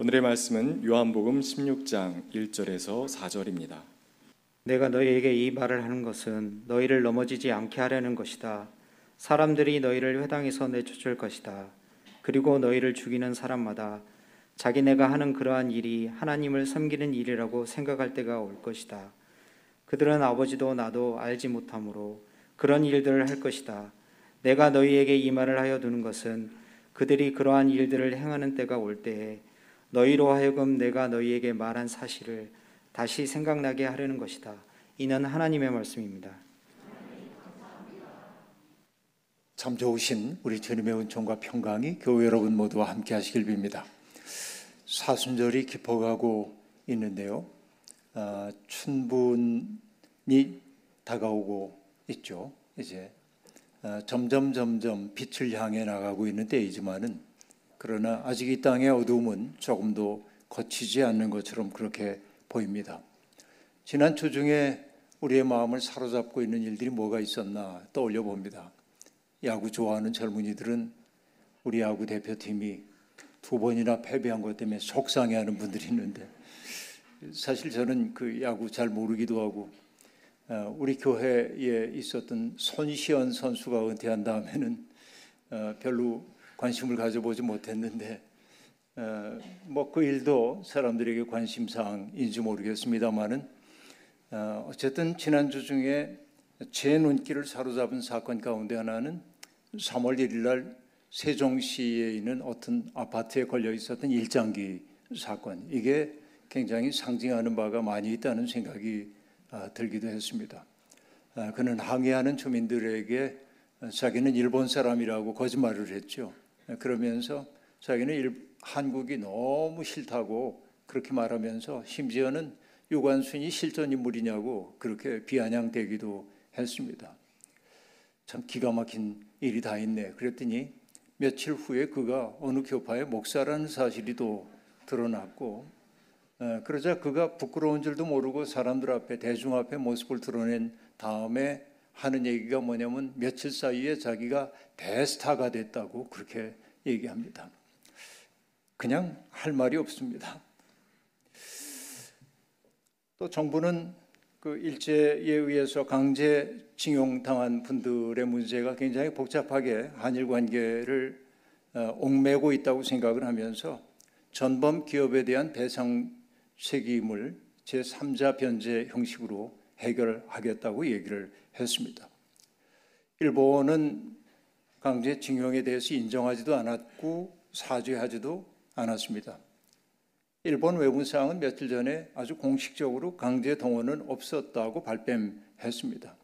오늘의 말씀은 요한복음 16장 1절에서 4절입니다. 내가 너희에게 이 말을 하는 것은 너희를 넘어지지 않게 하려는 것이다. 사람들이 너희를 회당에서 내쫓을 것이다. 그리고 너희를 죽이는 사람마다 자기네가 하는 그러한 일이 하나님을 섬기는 일이라고 생각할 때가 올 것이다. 그들은 아버지도 나도 알지 못하므로 그런 일들을 할 것이다. 내가 너희에게 이 말을 하여 두는 것은 그들이 그러한 일들을 행하는 때가 올 때에 너희로 하여금 내가 너희에게 말한 사실을 다시 생각나게 하려는 것이다. 이는 하나님의 말씀입니다. 참 좋으신 우리 주님의 은총과 평강이 교회 여러분 모두와 함께 하시길 빕니다. 사순절이 깊어가고 있는데요. 아, 춘분이 다가오고 있죠. 이제 아, 점점 점점 빛을 향해 나가고 있는 때이지만은 그러나 아직 이 땅의 어두움은 조금도 거치지 않는 것처럼 그렇게 보입니다. 지난 주 중에 우리의 마음을 사로잡고 있는 일들이 뭐가 있었나 떠올려 봅니다. 야구 좋아하는 젊은이들은 우리 야구 대표팀이 두 번이나 패배한 것 때문에 속상해하는 분들이 있는데 사실 저는 그 야구 잘 모르기도 하고 어, 우리 교회에 있었던 손시현 선수가 은퇴한 다음에는 어, 별로 관심을 가져보지 못했는데 어, 뭐그 일도 사람들에게 관심 사항인지 모르겠습니다만은 어, 어쨌든 지난주 중에 제 눈길을 사로잡은 사건 가운데 하나는 3월 1일 날 세종시에 있는 어떤 아파트에 걸려 있었던 일장기 사건 이게 굉장히 상징하는 바가 많이 있다는 생각이 아, 들기도 했습니다. 아, 그는 항해하는 주민들에게 자기는 일본 사람이라고 거짓말을 했죠. 그러면서 자기는 일, 한국이 너무 싫다고 그렇게 말하면서 심지어는 유관순이 실존 인물이냐고 그렇게 비아냥대기도 했습니다. 참 기가 막힌 일이 다 있네. 그랬더니 며칠 후에 그가 어느 교파의 목사라는 사실이 또 드러났고 그러자 그가 부끄러운 줄도 모르고 사람들 앞에 대중 앞에 모습을 드러낸 다음에 하는 얘기가 뭐냐면 며칠 사이에 자기가 대스타가 됐다고 그렇게 얘기합니다. 그냥 할 말이 없습니다. 또 정부는 그 일제에 의해서 강제 징용 당한 분들의 문제가 굉장히 복잡하게 한일 관계를 어, 옥매고 있다고 생각을 하면서 전범 기업에 대한 배상 책임을 제3자 변제 형식으로 해결하겠다고 얘기를 했습니다. 일본은 강제징용에 대해서 인정하지도 않았고 사죄하지도 않았습니다. 일본 외무상은 며칠 전에 아주 공식적으로 강제 동원은 없었다고 발뺌했습니다.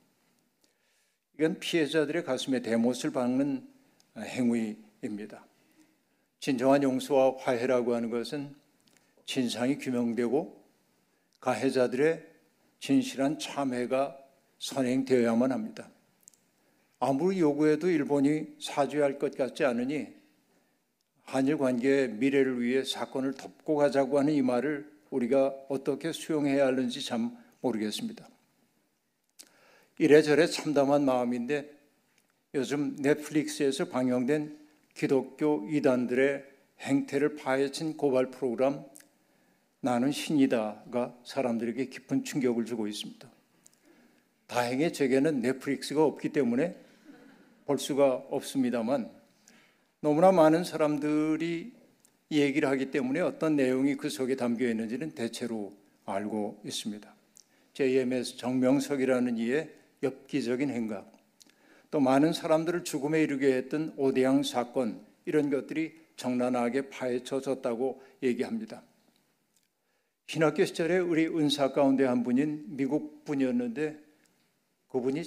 이건 피해자들의 가슴에 대못을 박는 행위입니다. 진정한 용서와 화해라고 하는 것은 진상이 규명되고 가해자들의 진실한 참회가 선행되어야만 합니다. 아무리 요구해도 일본이 사죄할 것 같지 않으니 한일 관계의 미래를 위해 사건을 덮고 가자고 하는 이 말을 우리가 어떻게 수용해야 하는지 참 모르겠습니다. 이래저래 참담한 마음인데 요즘 넷플릭스에서 방영된 기독교 이단들의 행태를 파헤친 고발 프로그램 나는 신이다가 사람들에게 깊은 충격을 주고 있습니다. 다행히 제게는 넷플릭스가 없기 때문에 볼 수가 없습니다만 너무나 많은 사람들이 얘기를 하기 때문에 어떤 내용이 그 속에 담겨 있는지는 대체로 알고 있습니다. JMS 정명석이라는 이의 엽기적인 행각, 또 많은 사람들을 죽음에 이르게 했던 오대양 사건 이런 것들이 정난하게 파헤쳐졌다고 얘기합니다. 신학교 시절에 우리 은사 가운데 한 분인 미국 분이었는데 그분이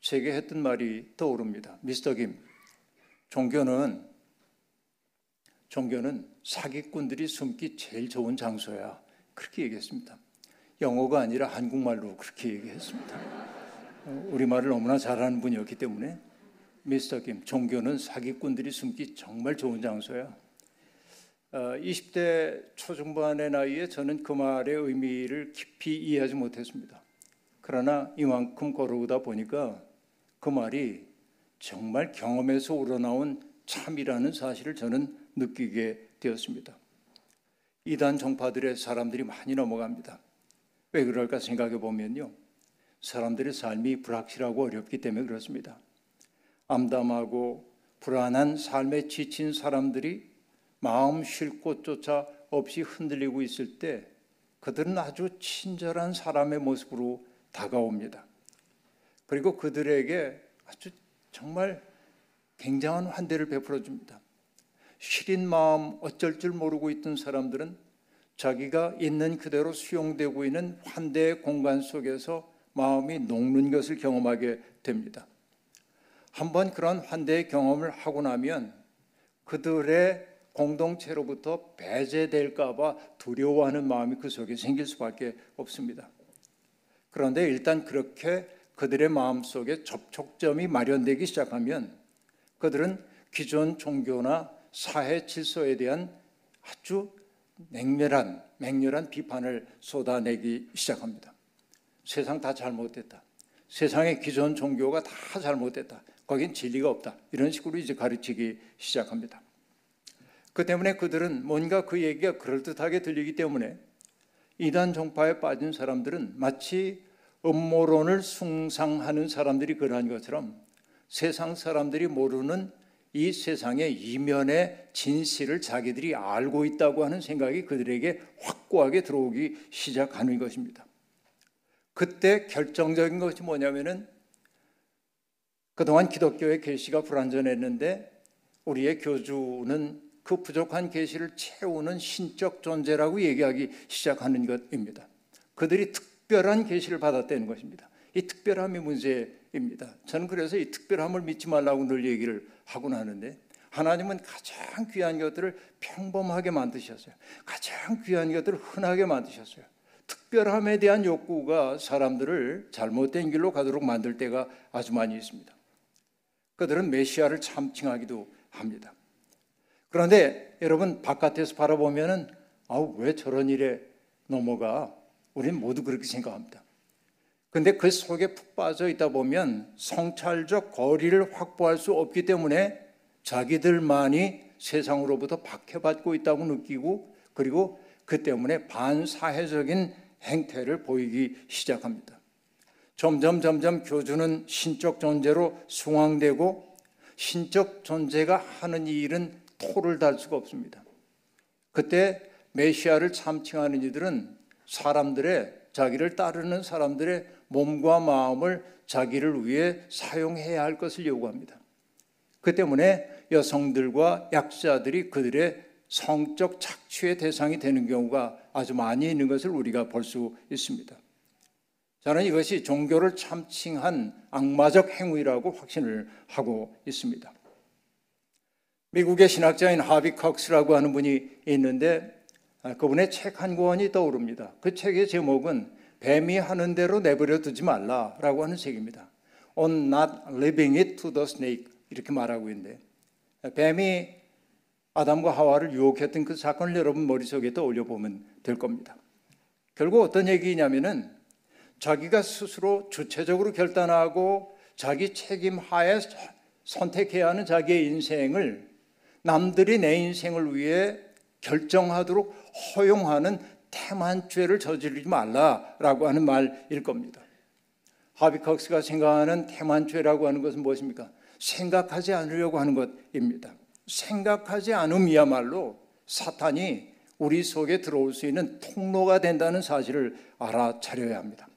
제게 했던 말이 떠오릅니다. 미스터 김, 종교는 종교는 사기꾼들이 숨기 제일 좋은 장소야. 그렇게 얘기했습니다. 영어가 아니라 한국말로 그렇게 얘기했습니다. 우리말을 너무나 잘하는 분이었기 때문에 미스터 김, 종교는 사기꾼들이 숨기 정말 좋은 장소야. 20대 어, 초중반의 나이에 저는 그 말의 의미를 깊이 이해하지 못했습니다. 그러나 이만큼 걸어오다 보니까 그 말이 정말 경험에서 우러나온 참이라는 사실을 저는 느끼게 되었습니다. 이단 종파들의 사람들이 많이 넘어갑니다. 왜 그럴까 생각해 보면요. 사람들의 삶이 불확실하고 어렵기 때문에 그렇습니다. 암담하고 불안한 삶에 지친 사람들이 마음 쉴 곳조차 없이 흔들리고 있을 때 그들은 아주 친절한 사람의 모습으로 다가옵니다. 그리고 그들에게 아주 정말 굉장한 환대를 베풀어 줍니다. 시린 마음 어쩔 줄 모르고 있던 사람들은 자기가 있는 그대로 수용되고 있는 환대의 공간 속에서 마음이 녹는 것을 경험하게 됩니다. 한번 그런 환대의 경험을 하고 나면 그들의 공동체로부터 배제될까봐 두려워하는 마음이 그 속에 생길 수밖에 없습니다. 그런데 일단 그렇게 그들의 마음 속에 접촉점이 마련되기 시작하면 그들은 기존 종교나 사회 질서에 대한 아주 맹렬한 맹렬한 비판을 쏟아내기 시작합니다. 세상 다 잘못됐다. 세상의 기존 종교가 다 잘못됐다. 거긴 진리가 없다. 이런 식으로 이제 가르치기 시작합니다. 그 때문에 그들은 뭔가 그 얘기가 그럴듯하게 들리기 때문에 이단 종파에 빠진 사람들은 마치 음모론을 숭상하는 사람들이 그러한 것처럼 세상 사람들이 모르는 이 세상의 이면의 진실을 자기들이 알고 있다고 하는 생각이 그들에게 확고하게 들어오기 시작하는 것입니다. 그때 결정적인 것이 뭐냐면은 그동안 기독교의 계시가 불완전했는데 우리의 교주는 그 부족한 계시를 채우는 신적 존재라고 얘기하기 시작하는 것입니다. 그들이 특별한 계시를 받았다는 것입니다. 이 특별함이 문제입니다. 저는 그래서 이 특별함을 믿지 말라고 늘 얘기를 하곤 하는데 하나님은 가장 귀한 것들을 평범하게 만드셨어요. 가장 귀한 것들을 흔하게 만드셨어요. 특별함에 대한 욕구가 사람들을 잘못된 길로 가도록 만들 때가 아주 많이 있습니다. 그들은 메시아를 참칭하기도 합니다. 그런데 여러분 바깥에서 바라보면은 아우 왜 저런 일에 넘어가? 우리는 모두 그렇게 생각합니다. 근데 그 속에 푹 빠져 있다 보면 성찰적 거리를 확보할 수 없기 때문에 자기들만이 세상으로부터 박해받고 있다고 느끼고 그리고 그 때문에 반사회적인 행태를 보이기 시작합니다. 점점 점점 교주는 신적 존재로 숭앙되고 신적 존재가 하는 일은 토를 달 수가 없습니다. 그때 메시아를 참칭하는 이들은 사람들의 자기를 따르는 사람들의 몸과 마음을 자기를 위해 사용해야 할 것을 요구합니다. 그 때문에 여성들과 약자들이 그들의 성적 착취의 대상이 되는 경우가 아주 많이 있는 것을 우리가 볼 수 있습니다. 저는 이것이 종교를 참칭한 악마적 행위라고 확신을 하고 있습니다. 미국의 신학자인 하비 컥스라고 하는 분이 있는데 그분의 책 한 권이 떠오릅니다. 그 책의 제목은 뱀이 하는 대로 내버려 두지 말라라고 하는 책입니다. On not leaving it to the snake 이렇게 말하고 있는데 뱀이 아담과 하와를 유혹했던 그 사건을 여러분 머릿속에 떠올려 보면 될 겁니다. 결국 어떤 얘기냐면은 자기가 스스로 주체적으로 결단하고 자기 책임 하에 선택해야 하는 자기의 인생을 남들이 내 인생을 위해 결정하도록 허용하는 태만죄를 저지르지 말라라고 하는 말일 겁니다. 하비컥스가 생각하는 태만죄라고 하는 것은 무엇입니까? 생각하지 않으려고 하는 것입니다. 생각하지 않음이야말로 사탄이 우리 속에 들어올 수 있는 통로가 된다는 사실을 알아차려야 합니다.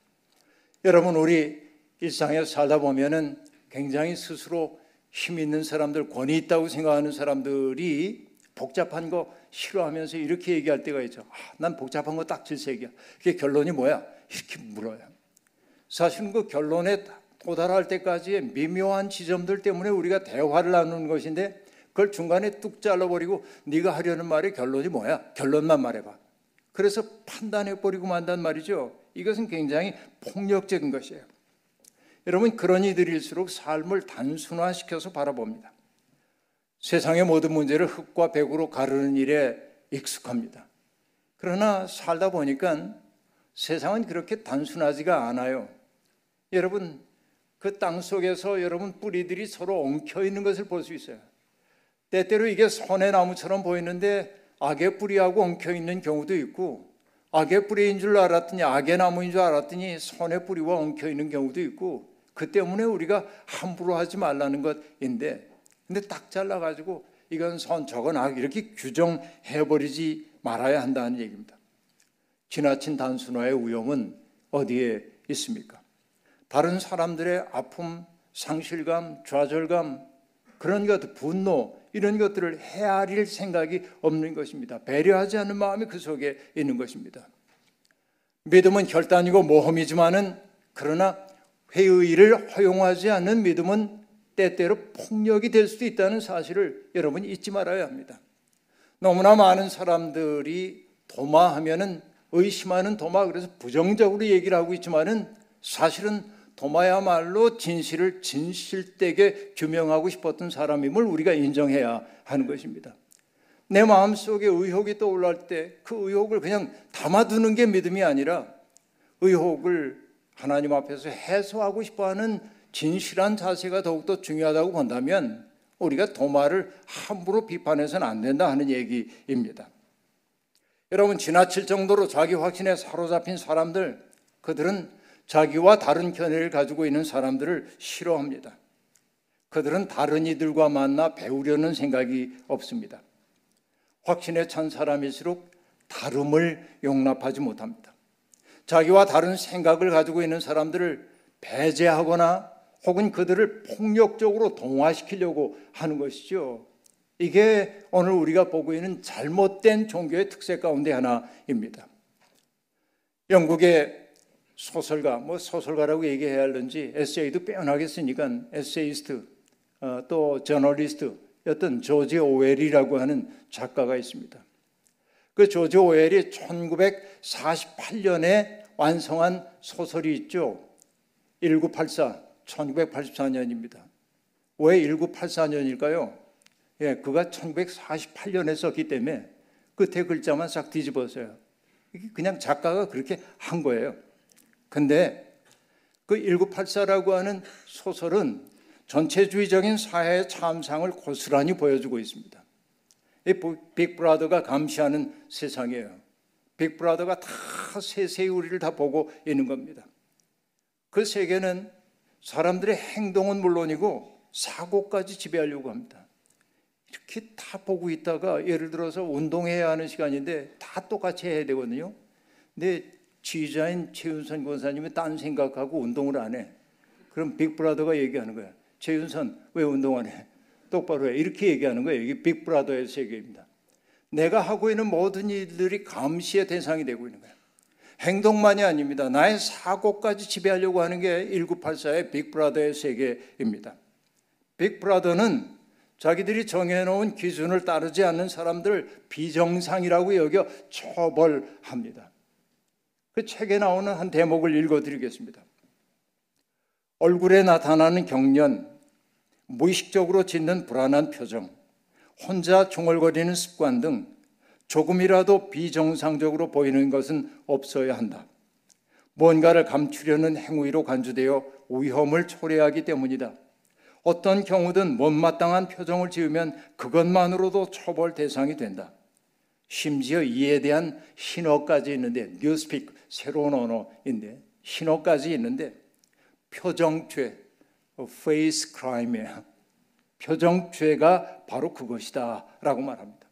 여러분, 우리 일상에서 살다 보면은 굉장히 스스로 힘 있는 사람들, 권위 있다고 생각하는 사람들이 복잡한 거 싫어하면서 이렇게 얘기할 때가 있죠. 아, 난 복잡한 거 딱 질색이야. 그게 결론이 뭐야? 이렇게 물어요. 사실은 그 결론에 도달할 때까지의 미묘한 지점들 때문에 우리가 대화를 나누는 것인데 그걸 중간에 뚝 잘라버리고 네가 하려는 말의 결론이 뭐야? 결론만 말해봐. 그래서 판단해버리고 만단 말이죠. 이것은 굉장히 폭력적인 것이에요. 여러분 그런 이들일수록 삶을 단순화시켜서 바라봅니다. 세상의 모든 문제를 흙과 백으로 가르는 일에 익숙합니다. 그러나 살다 보니까 세상은 그렇게 단순하지가 않아요. 여러분, 그 땅 속에서 여러분 뿌리들이 서로 엉켜 있는 것을 볼 수 있어요. 때때로 이게 선의 나무처럼 보이는데 악의 뿌리하고 엉켜 있는 경우도 있고 악의 뿌리인 줄 알았더니 악의 나무인 줄 알았더니 선의 뿌리와 엉켜 있는 경우도 있고 그 때문에 우리가 함부로 하지 말라는 것인데 근데 딱 잘라가지고 이건 선 저건 악 이렇게 규정해버리지 말아야 한다는 얘기입니다. 지나친 단순화의 위험은 어디에 있습니까? 다른 사람들의 아픔, 상실감, 좌절감 그런 것, 분노 이런 것들을 헤아릴 생각이 없는 것입니다. 배려하지 않는 마음이 그 속에 있는 것입니다. 믿음은 결단이고 모험이지만은 그러나 회의를 허용하지 않는 믿음은 때때로 폭력이 될 수도 있다는 사실을 여러분 잊지 말아야 합니다. 너무나 많은 사람들이 도마하면은 의심하는 도마 그래서 부정적으로 얘기를 하고 있지만은 사실은 도마야말로 진실을 진실되게 규명하고 싶었던 사람임을 우리가 인정해야 하는 것입니다. 내 마음 속에 의혹이 떠올랄 때 그 의혹을 그냥 담아두는 게 믿음이 아니라 의혹을 하나님 앞에서 해소하고 싶어 하는 진실한 자세가 더욱더 중요하다고 본다면 우리가 도마를 함부로 비판해서는 안 된다 하는 얘기입니다. 여러분, 지나칠 정도로 자기 확신에 사로잡힌 사람들, 그들은 자기와 다른 견해를 가지고 있는 사람들을 싫어합니다. 그들은 다른 이들과 만나 배우려는 생각이 없습니다. 확신에 찬 사람일수록 다름을 용납하지 못합니다. 자기와 다른 생각을 가지고 있는 사람들을 배제하거나 혹은 그들을 폭력적으로 동화시키려고 하는 것이죠. 이게 오늘 우리가 보고 있는 잘못된 종교의 특색 가운데 하나입니다. 영국의 소설가, 뭐 소설가라고 얘기해야 할는지 에세이도 빼어나게 쓰니까 에세이스트, 어, 또 저널리스트였던 조지 오웰이라고 하는 작가가 있습니다. 그 조지 오웰이 1948년에 완성한 소설이 있죠. 1984, 1984년입니다. 왜 1984년일까요? 예, 그가 1948년에 썼기 때문에 끝에 글자만 싹 뒤집었어요. 그냥 작가가 그렇게 한 거예요. 근데 그 1984라고 하는 소설은 전체주의적인 사회의 참상을 고스란히 보여주고 있습니다. 이 빅브라더가 감시하는 세상이에요. 빅브라더가 다 세세히 우리를 다 보고 있는 겁니다. 그 세계는 사람들의 행동은 물론이고 사고까지 지배하려고 합니다. 이렇게 다 보고 있다가 예를 들어서 운동해야 하는 시간인데 다 똑같이 해야 되거든요. 근데 지휘자인 최윤선 권사님이 딴 생각하고 운동을 안 해. 그럼 빅브라더가 얘기하는 거야. 최윤선 왜 운동 안 해? 똑바로 해. 이렇게 얘기하는 거예요. 이게 빅브라더의 세계입니다. 내가 하고 있는 모든 일들이 감시의 대상이 되고 있는 거예요. 행동만이 아닙니다. 나의 사고까지 지배하려고 하는 게 1984의 빅브라더의 세계입니다. 빅브라더는 자기들이 정해놓은 기준을 따르지 않는 사람들 비정상이라고 여겨 처벌합니다. 그 책에 나오는 한 대목을 읽어드리겠습니다. 얼굴에 나타나는 경련, 무의식적으로 짓는 불안한 표정, 혼자 중얼거리는 습관 등 조금이라도 비정상적으로 보이는 것은 없어야 한다. 뭔가를 감추려는 행위로 간주되어 위험을 초래하기 때문이다. 어떤 경우든 못마땅한 표정을 지으면 그것만으로도 처벌 대상이 된다. 심지어 이에 대한 신호까지 있는데 뉴스픽 새로운 언어인데 신호까지 있는데 표정죄, face crime이야. 표정죄가 바로 그것이다 라고 말합니다.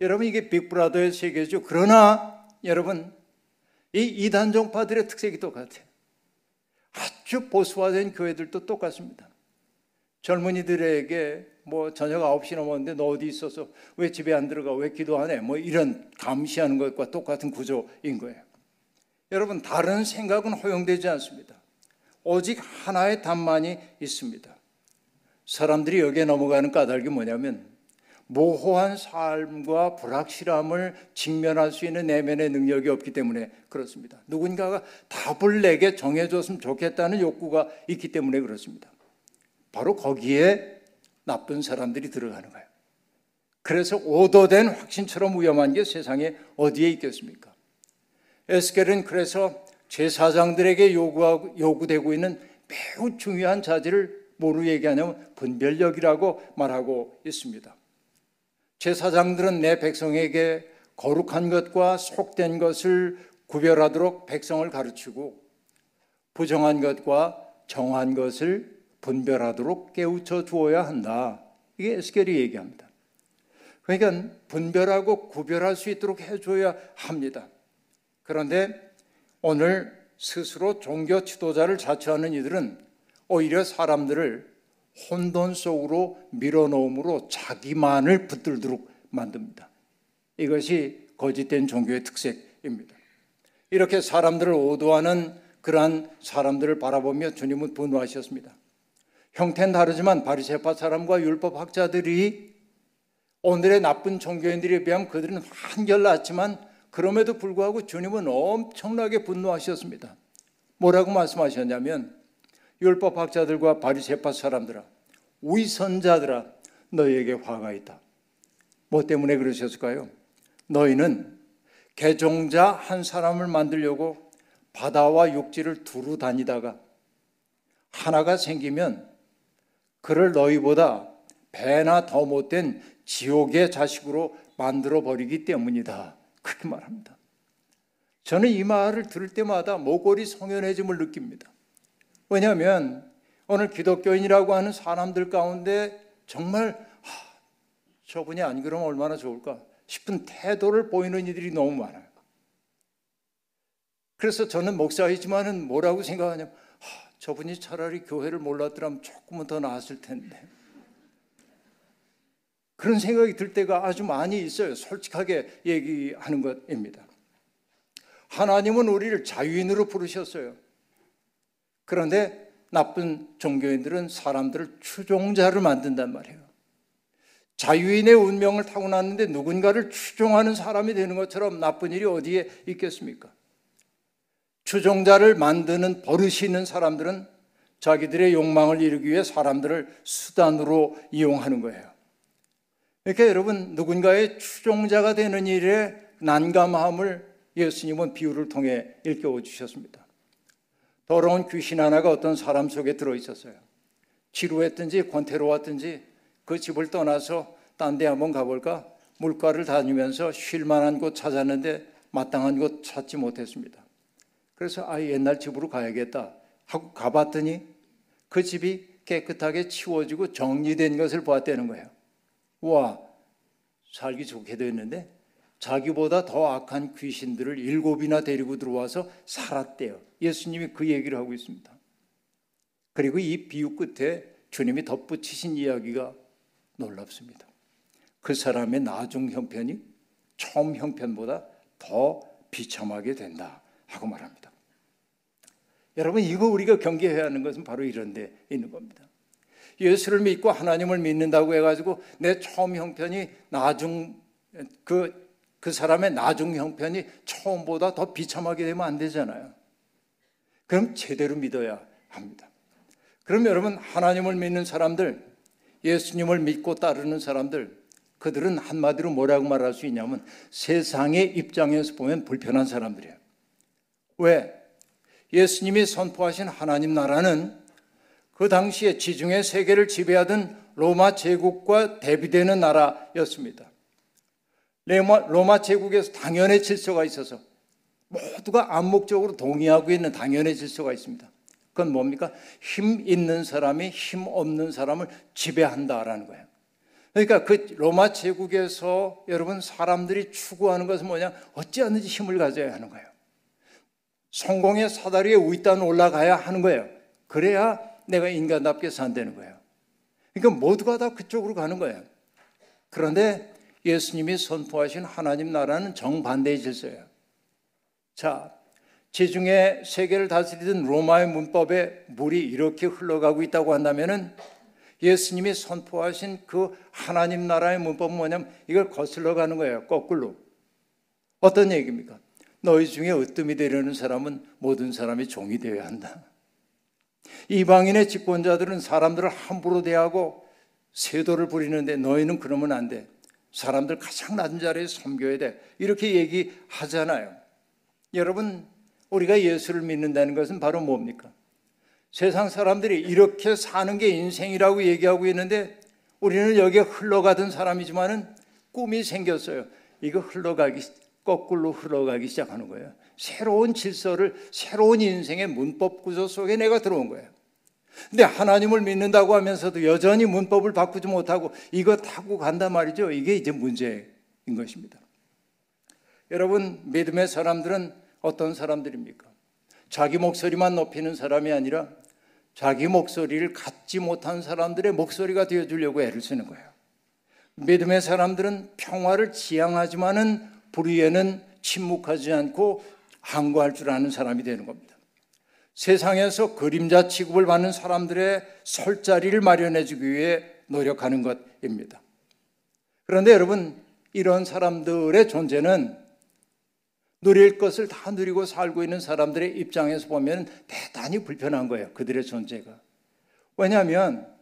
여러분 이게 빅브라더의 세계죠. 그러나 여러분 이 이단 종파들의 특색이 똑같아요. 아주 보수화된 교회들도 똑같습니다. 젊은이들에게 뭐 저녁 9시 넘었는데 너 어디 있어서 왜 집에 안 들어가 왜 기도 안 해? 뭐 이런 감시하는 것과 똑같은 구조인 거예요. 여러분 다른 생각은 허용되지 않습니다. 오직 하나의 답만이 있습니다. 사람들이 여기에 넘어가는 까닭이 뭐냐면 모호한 삶과 불확실함을 직면할 수 있는 내면의 능력이 없기 때문에 그렇습니다. 누군가가 답을 내게 정해줬으면 좋겠다는 욕구가 있기 때문에 그렇습니다. 바로 거기에 나쁜 사람들이 들어가는 거예요. 그래서 오도된 확신처럼 위험한 게 세상에 어디에 있겠습니까? 에스겔은 그래서 제사장들에게 요구하고, 요구되고 있는 매우 중요한 자질을 뭐로 얘기하냐면 분별력이라고 말하고 있습니다. 제사장들은 내 백성에게 거룩한 것과 속된 것을 구별하도록 백성을 가르치고 부정한 것과 정한 것을 분별하도록 깨우쳐 주어야 한다. 이게 에스겔이 얘기합니다. 그러니까 분별하고 구별할 수 있도록 해줘야 합니다. 그런데 오늘 스스로 종교 지도자를 자처하는 이들은 오히려 사람들을 혼돈 속으로 밀어넣음으로 자기만을 붙들도록 만듭니다. 이것이 거짓된 종교의 특색입니다. 이렇게 사람들을 오도하는 그러한 사람들을 바라보며 주님은 분노하셨습니다. 형태는 다르지만 바리새파 사람과 율법 학자들이 오늘의 나쁜 종교인들에 비하면 그들은 한결 낫지만 그럼에도 불구하고 주님은 엄청나게 분노하셨습니다. 뭐라고 말씀하셨냐면 율법 학자들과 바리새파 사람들아 위선자들아 너희에게 화가 있다. 뭐 때문에 그러셨을까요? 너희는 개종자 한 사람을 만들려고 바다와 육지를 두루 다니다가 하나가 생기면 그를 너희보다 배나 더 못된 지옥의 자식으로 만들어 버리기 때문이다. 그렇게 말합니다. 저는 이 말을 들을 때마다 목걸이 성연해짐을 느낍니다. 왜냐하면 오늘 기독교인이라고 하는 사람들 가운데 정말 하, 저분이 안 그러면 얼마나 좋을까 싶은 태도를 보이는 이들이 너무 많아요. 그래서 저는 목사이지만은 뭐라고 생각하냐면 하, 저분이 차라리 교회를 몰랐더라면 조금은 더 나았을 텐데. 그런 생각이 들 때가 아주 많이 있어요. 솔직하게 얘기하는 것입니다. 하나님은 우리를 자유인으로 부르셨어요. 그런데 나쁜 종교인들은 사람들을 추종자를 만든단 말이에요. 자유인의 운명을 타고났는데 누군가를 추종하는 사람이 되는 것처럼 나쁜 일이 어디에 있겠습니까? 추종자를 만드는 버릇이 있는 사람들은 자기들의 욕망을 이루기 위해 사람들을 수단으로 이용하는 거예요. 그러니까 여러분 누군가의 추종자가 되는 일에 난감함을 예수님은 비유를 통해 일깨워 주셨습니다. 더러운 귀신 하나가 어떤 사람 속에 들어 있었어요. 지루했든지 권태로웠든지 그 집을 떠나서 딴 데 한번 가볼까? 물가를 다니면서 쉴 만한 곳 찾았는데 마땅한 곳 찾지 못했습니다. 그래서 아 옛날 집으로 가야겠다 하고 가봤더니 그 집이 깨끗하게 치워지고 정리된 것을 보았다는 거예요. 와 살기 좋게 됐는데 자기보다 더 악한 귀신들을 일곱이나 데리고 들어와서 살았대요. 예수님이 그 얘기를 하고 있습니다. 그리고 이 비유 끝에 주님이 덧붙이신 이야기가 놀랍습니다. 그 사람의 나중 형편이 처음 형편보다 더 비참하게 된다 하고 말합니다. 여러분 이거 우리가 경계해야 하는 것은 바로 이런 데 있는 겁니다. 예수를 믿고 하나님을 믿는다고 해가지고 내 처음 형편이 나중 그, 그 사람의 나중 형편이 처음보다 더 비참하게 되면 안 되잖아요. 그럼 제대로 믿어야 합니다. 그럼 여러분 하나님을 믿는 사람들, 예수님을 믿고 따르는 사람들, 그들은 한마디로 뭐라고 말할 수 있냐면 세상의 입장에서 보면 불편한 사람들이에요. 왜? 예수님이 선포하신 하나님 나라는 그 당시에 지중해 세계를 지배하던 로마 제국과 대비되는 나라였습니다. 로마, 제국에서 당연의 질서가 있어서 모두가 암묵적으로 동의하고 있는 당연의 질서가 있습니다. 그건 뭡니까? 힘 있는 사람이 힘 없는 사람을 지배한다라는 거예요. 그러니까 그 로마 제국에서 여러분 사람들이 추구하는 것은 뭐냐? 어찌하든지 힘을 가져야 하는 거예요. 성공의 사다리에 위단 올라가야 하는 거예요. 그래야 내가 인간답게 산다는 거예요. 그러니까 모두가 다 그쪽으로 가는 거예요. 그런데 예수님이 선포하신 하나님 나라는 정반대의 질서예요. 자, 지중해 세계를 다스리던 로마의 문법에 물이 이렇게 흘러가고 있다고 한다면은 예수님이 선포하신 그 하나님 나라의 문법은 뭐냐면 이걸 거슬러 가는 거예요. 거꾸로. 어떤 얘기입니까? 너희 중에 으뜸이 되려는 사람은 모든 사람이 종이 되어야 한다. 이방인의 집권자들은 사람들을 함부로 대하고 세도를 부리는데 너희는 그러면 안 돼. 사람들 가장 낮은 자리에 섬겨야 돼. 이렇게 얘기하잖아요. 여러분, 우리가 예수를 믿는다는 것은 바로 뭡니까? 세상 사람들이 이렇게 사는 게 인생이라고 얘기하고 있는데 우리는 여기에 흘러가던 사람이지만은 꿈이 생겼어요. 이거 흘러가기 거꾸로 흘러가기 시작하는 거예요. 새로운 질서를 새로운 인생의 문법 구조 속에 내가 들어온 거예요. 근데 하나님을 믿는다고 하면서도 여전히 문법을 바꾸지 못하고 이거 타고 간단 말이죠. 이게 이제 문제인 것입니다. 여러분, 믿음의 사람들은 어떤 사람들입니까? 자기 목소리만 높이는 사람이 아니라 자기 목소리를 갖지 못한 사람들의 목소리가 되어 주려고 애를 쓰는 거예요. 믿음의 사람들은 평화를 지향하지만은 불의에는 침묵하지 않고 항거할 줄 아는 사람이 되는 겁니다. 세상에서 그림자 취급을 받는 사람들의 설 자리를 마련해 주기 위해 노력하는 것입니다. 그런데 여러분, 이런 사람들의 존재는 누릴 것을 다 누리고 살고 있는 사람들의 입장에서 보면 대단히 불편한 거예요. 그들의 존재가. 왜냐하면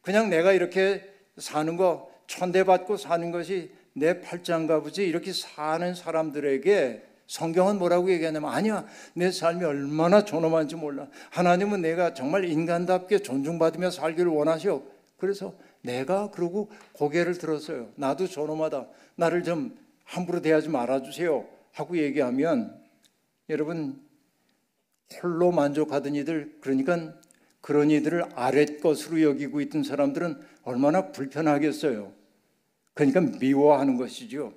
그냥 내가 이렇게 사는 거, 천대받고 사는 것이 내 팔짱가 보지 이렇게 사는 사람들에게 성경은 뭐라고 얘기하냐면 아니야 내 삶이 얼마나 존엄한지 몰라. 하나님은 내가 정말 인간답게 존중받으며 살기를 원하셔. 그래서 내가 그러고 고개를 들었어요. 나도 존엄하다. 나를 좀 함부로 대하지 말아주세요. 하고 얘기하면 여러분 홀로 만족하던 이들 그러니까 그런 이들을 아랫 것으로 여기고 있던 사람들은 얼마나 불편하겠어요. 그러니까 미워하는 것이죠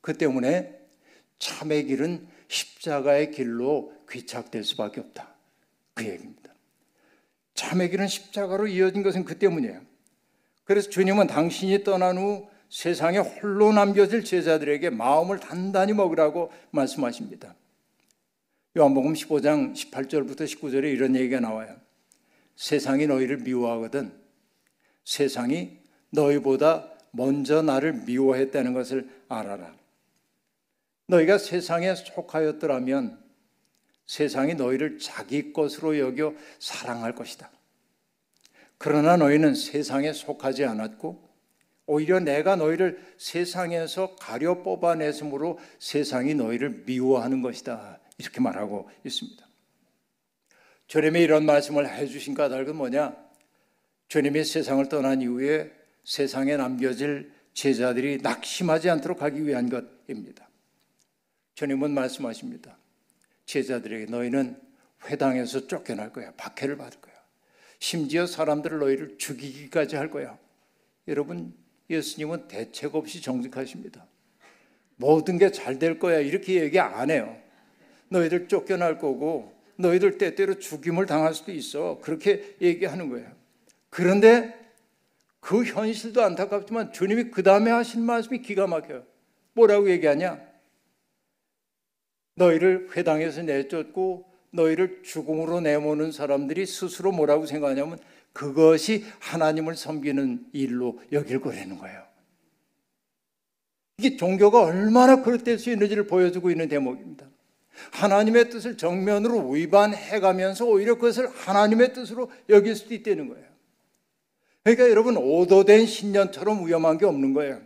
그 때문에 참의 길은 십자가의 길로 귀착될 수밖에 없다. 그 얘기입니다. 참의 길은 십자가로 이어진 것은 그 때문이에요. 그래서 주님은 당신이 떠난 후 세상에 홀로 남겨질 제자들에게 마음을 단단히 먹으라고 말씀하십니다. 요한복음 15장 18절부터 19절에 이런 얘기가 나와요. 세상이 너희를 미워하거든 세상이 너희보다 먼저 나를 미워했다는 것을 알아라. 너희가 세상에 속하였더라면 세상이 너희를 자기 것으로 여겨 사랑할 것이다. 그러나 너희는 세상에 속하지 않았고 오히려 내가 너희를 세상에서 가려 뽑아냈으므로 세상이 너희를 미워하는 것이다. 이렇게 말하고 있습니다. 주님이 이런 말씀을 해주신 까닭은 뭐냐? 주님이 세상을 떠난 이후에 세상에 남겨질 제자들이 낙심하지 않도록 하기 위한 것입니다. 주님은 말씀하십니다. 제자들에게 너희는 회당에서 쫓겨날 거야. 박해를 받을 거야. 심지어 사람들을 너희를 죽이기까지 할 거야. 여러분, 예수님은 대책 없이 정직하십니다. 모든 게 잘 될 거야. 이렇게 얘기 안 해요. 너희들 쫓겨날 거고, 너희들 때때로 죽임을 당할 수도 있어. 그렇게 얘기하는 거예요. 그런데 그 현실도 안타깝지만 주님이 그 다음에 하신 말씀이 기가 막혀요. 뭐라고 얘기하냐? 너희를 회당에서 내쫓고 너희를 죽음으로 내모는 사람들이 스스로 뭐라고 생각하냐면 그것이 하나님을 섬기는 일로 여길 거라는 거예요. 이게 종교가 얼마나 그릇될 수 있는지를 보여주고 있는 대목입니다. 하나님의 뜻을 정면으로 위반해 가면서 오히려 그것을 하나님의 뜻으로 여길 수도 있다는 거예요. 그러니까 여러분 오도된 신년처럼 위험한 게 없는 거예요.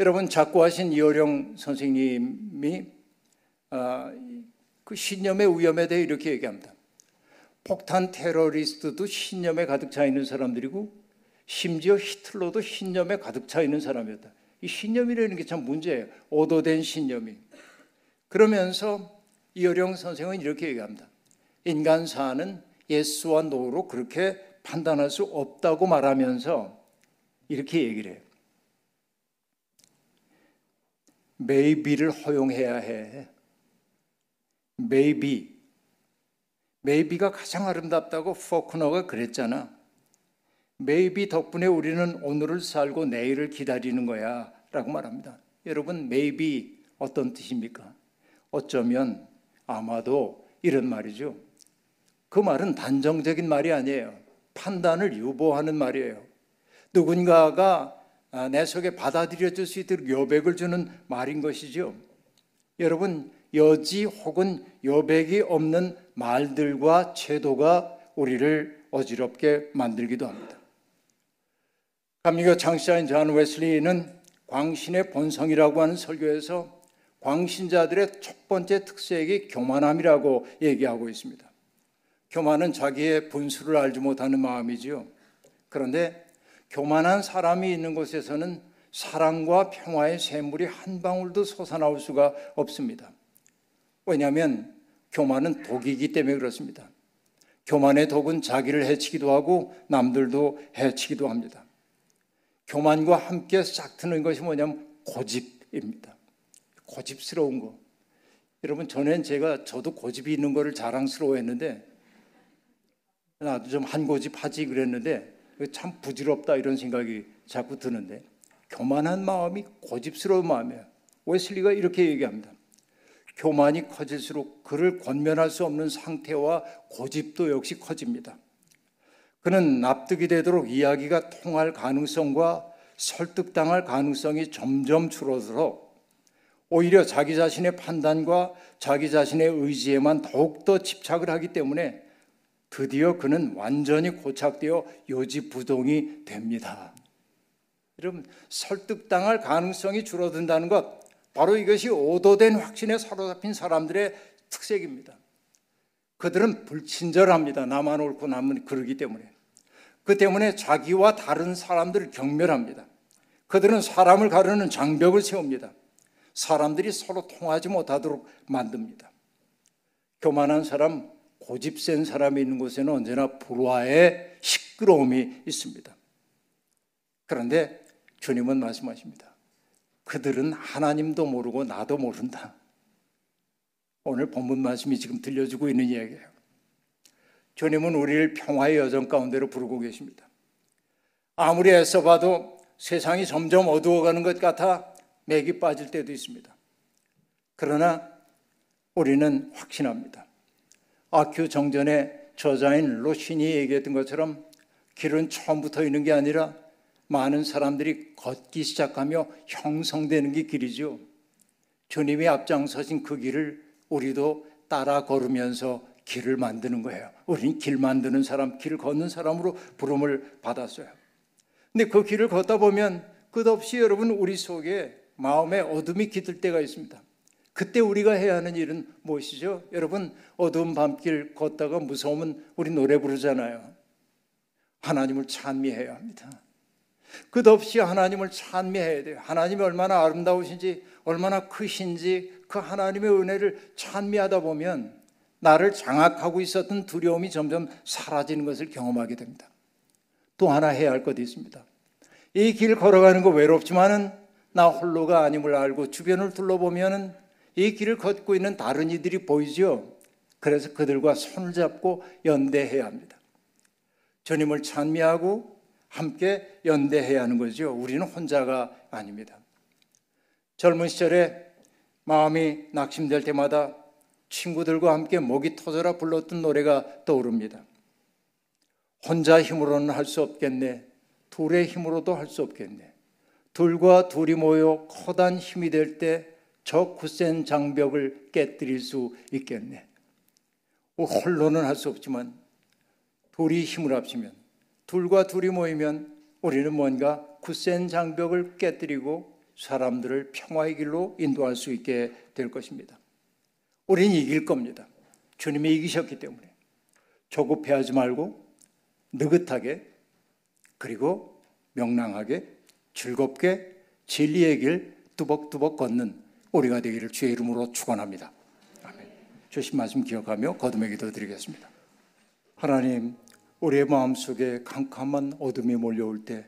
여러분 작고하신 이호령 선생님이 아, 그 신념의 위험에 대해 이렇게 얘기합니다. 폭탄 테러리스트도 신념에 가득 차 있는 사람들이고 심지어 히틀러도 신념에 가득 차 있는 사람이었다. 이 신념이라는 게 참 문제예요. 오도된 신념이. 그러면서 이어령 선생은 이렇게 얘기합니다. 인간 사는 예스와 노로 그렇게 판단할 수 없다고 말하면서 이렇게 얘기를 해요. Maybe를 허용해야 해. maybe. maybe가 가장 아름답다고 포크너가 그랬잖아. maybe 덕분에 우리는 오늘을 살고 내일을 기다리는 거야. 라고 말합니다. 여러분, maybe 어떤 뜻입니까? 어쩌면 아마도 이런 말이죠. 그 말은 단정적인 말이 아니에요. 판단을 유보하는 말이에요. 누군가가 아, 내 속에 받아들여질 수 있도록 여백을 주는 말인 것이죠. 여러분, 여지 혹은 여백이 없는 말들과 제도가 우리를 어지럽게 만들기도 합니다. 감리교 창시자인 존 웨슬리는 광신의 본성이라고 하는 설교에서 광신자들의 첫 번째 특색이 교만함이라고 얘기하고 있습니다. 교만은 자기의 분수를 알지 못하는 마음이지요. 그런데 교만한 사람이 있는 곳에서는 사랑과 평화의 샘물이 한 방울도 솟아나올 수가 없습니다. 왜냐하면 교만은 독이기 때문에 그렇습니다. 교만의 독은 자기를 해치기도 하고 남들도 해치기도 합니다. 교만과 함께 싹트는 것이 뭐냐면 고집입니다. 고집스러운 거. 여러분 전엔 제가 저도 고집이 있는 거를 자랑스러워했는데 나도 좀 한 고집 하지 그랬는데 참 부질없다 이런 생각이 자꾸 드는데 교만한 마음이 고집스러운 마음이에요. 웨슬리가 이렇게 얘기합니다. 교만이 커질수록 그를 권면할 수 없는 상태와 고집도 역시 커집니다. 그는 납득이 되도록 이야기가 통할 가능성과 설득당할 가능성이 점점 줄어들어 오히려 자기 자신의 판단과 자기 자신의 의지에만 더욱더 집착을 하기 때문에 드디어 그는 완전히 고착되어 요지부동이 됩니다. 여러분, 설득당할 가능성이 줄어든다는 것, 바로 이것이 오도된 확신에 사로잡힌 사람들의 특색입니다. 그들은 불친절합니다. 나만 옳고 남은 그러기 때문에. 그 때문에 자기와 다른 사람들을 경멸합니다. 그들은 사람을 가르는 장벽을 세웁니다. 사람들이 서로 통하지 못하도록 만듭니다. 교만한 사람, 고집 센 사람이 있는 곳에는 언제나 불화의 시끄러움이 있습니다. 그런데 주님은 말씀하십니다. 그들은 하나님도 모르고 나도 모른다. 오늘 본문 말씀이 지금 들려주고 있는 이야기예요. 주님은 우리를 평화의 여정 가운데로 부르고 계십니다. 아무리 애써 봐도 세상이 점점 어두워가는 것 같아 맥이 빠질 때도 있습니다. 그러나 우리는 확신합니다. 아큐 정전의 저자인 로신이 얘기했던 것처럼 길은 처음부터 있는 게 아니라 많은 사람들이 걷기 시작하며 형성되는 게 길이죠. 주님이 앞장서신 그 길을 우리도 따라 걸으면서 길을 만드는 거예요. 우리는 길 만드는 사람, 길 걷는 사람으로 부름을 받았어요. 근데 그 길을 걷다 보면 끝없이 여러분 우리 속에 마음에 어둠이 깃들 때가 있습니다. 그때 우리가 해야 하는 일은 무엇이죠? 여러분, 어두운 밤길 걷다가 무서우면 우리 노래 부르잖아요. 하나님을 찬미해야 합니다. 끝없이 하나님을 찬미해야 돼요. 하나님이 얼마나 아름다우신지, 얼마나 크신지 그 하나님의 은혜를 찬미하다 보면 나를 장악하고 있었던 두려움이 점점 사라지는 것을 경험하게 됩니다. 또 하나 해야 할 것이 있습니다. 이 길 걸어가는 거 외롭지만은 나 홀로가 아님을 알고 주변을 둘러보면은 이 길을 걷고 있는 다른 이들이 보이죠. 그래서 그들과 손을 잡고 연대해야 합니다. 주님을 찬미하고 함께 연대해야 하는 거죠. 우리는 혼자가 아닙니다. 젊은 시절에 마음이 낙심될 때마다 친구들과 함께 목이 터져라 불렀던 노래가 떠오릅니다. 혼자 힘으로는 할 수 없겠네. 둘의 힘으로도 할 수 없겠네. 둘과 둘이 모여 커다란 힘이 될 때 저 굳센 장벽을 깨뜨릴 수 있겠네. 홀로는 할 수 없지만 둘이 힘을 합치면 둘과 둘이 모이면 우리는 뭔가 굳센 장벽을 깨뜨리고 사람들을 평화의 길로 인도할 수 있게 될 것입니다. 우리는 이길 겁니다. 주님이 이기셨기 때문에 조급해하지 말고 느긋하게 그리고 명랑하게 즐겁게 진리의 길 뚜벅뚜벅 걷는 우리가 되기를 주의 이름으로 축원합니다. 아멘. 주신 말씀 기억하며 거듭의 기도 드리겠습니다. 하나님, 우리의 마음속에 캄캄한 어둠이 몰려올 때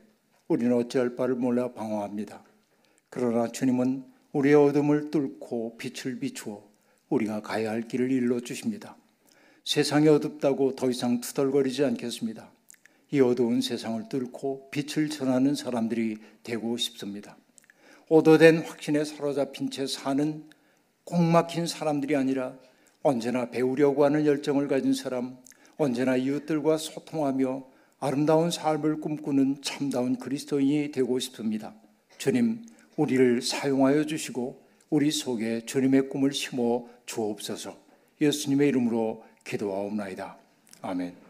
우리는 어찌할 바를 몰라 방황합니다. 그러나 주님은 우리의 어둠을 뚫고 빛을 비추어 우리가 가야 할 길을 일러 주십니다. 세상이 어둡다고 더 이상 투덜거리지 않겠습니다. 이 어두운 세상을 뚫고 빛을 전하는 사람들이 되고 싶습니다. 오도된 확신에 사로잡힌 채 사는 꼭 막힌 사람들이 아니라 언제나 배우려고 하는 열정을 가진 사람, 언제나 이웃들과 소통하며 아름다운 삶을 꿈꾸는 참다운 그리스도인이 되고 싶습니다. 주님, 우리를 사용하여 주시고 우리 속에 주님의 꿈을 심어 주옵소서. 예수님의 이름으로 기도하옵나이다. 아멘.